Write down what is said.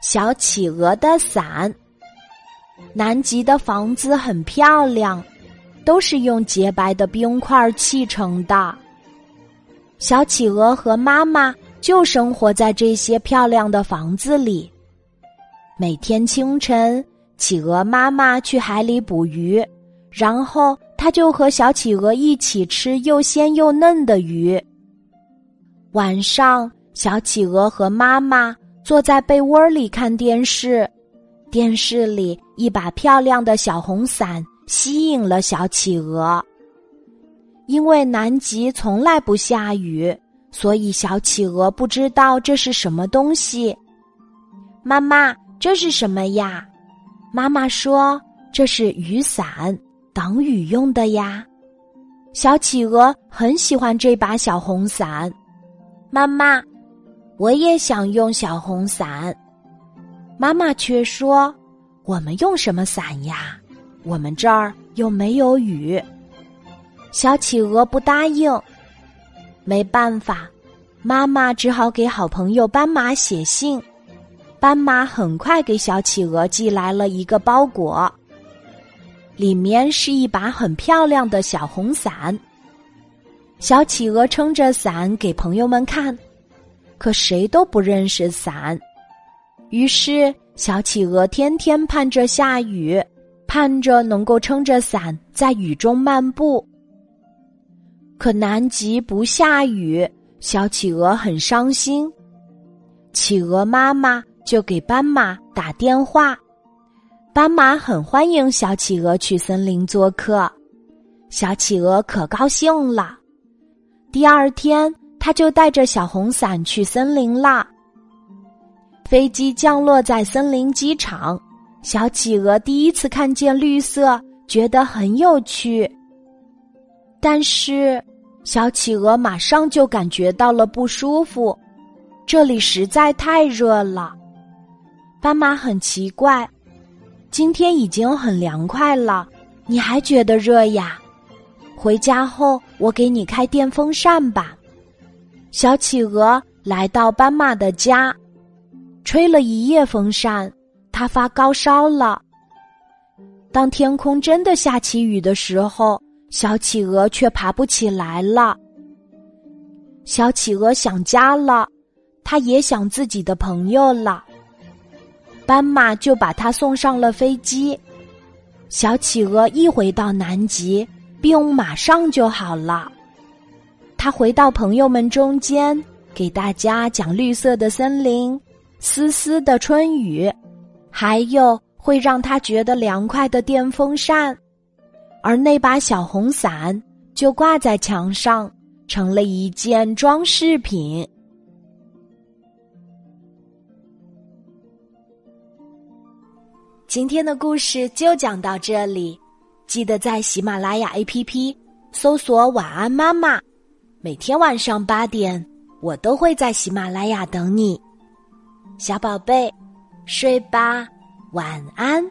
小企鹅的伞。南极的房子很漂亮，都是用洁白的冰块砌成的。小企鹅和妈妈就生活在这些漂亮的房子里。每天清晨，企鹅妈妈去海里捕鱼，然后它就和小企鹅一起吃又鲜又嫩的鱼。晚上，小企鹅和妈妈。坐在被窝里看电视，电视里一把漂亮的小红伞吸引了小企鹅。因为南极从来不下雨，所以小企鹅不知道这是什么东西。妈妈，这是什么呀？妈妈说这是雨伞，挡雨用的呀。小企鹅很喜欢这把小红伞。妈妈。我也想用小红伞，妈妈却说：“我们用什么伞呀？我们这儿又没有雨。”小企鹅不答应。没办法，妈妈只好给好朋友斑马写信。斑马很快给小企鹅寄来了一个包裹，里面是一把很漂亮的小红伞。小企鹅撑着伞给朋友们看。可谁都不认识伞，于是小企鹅天天盼着下雨，盼着能够撑着伞在雨中漫步。可南极不下雨，小企鹅很伤心。企鹅妈妈就给斑马打电话，斑马很欢迎小企鹅去森林做客，小企鹅可高兴了。第二天。他就带着小红伞去森林啦。飞机降落在森林机场，小企鹅第一次看见绿色，觉得很有趣。但是，小企鹅马上就感觉到了不舒服，这里实在太热了。斑马很奇怪，今天已经很凉快了，你还觉得热呀？回家后我给你开电风扇吧。小企鹅来到斑马的家，吹了一夜风扇，它发高烧了。当天空真的下起雨的时候，小企鹅却爬不起来了。小企鹅想家了，它也想自己的朋友了。斑马就把它送上了飞机。小企鹅一回到南极，病马上就好了。他回到朋友们中间，给大家讲绿色的森林、丝丝的春雨，还有会让他觉得凉快的电风扇，而那把小红伞就挂在墙上，成了一件装饰品。今天的故事就讲到这里，记得在喜马拉雅 APP 搜索“晚安妈妈”。每天晚上八点，我都会在喜马拉雅等你，小宝贝，睡吧，晚安。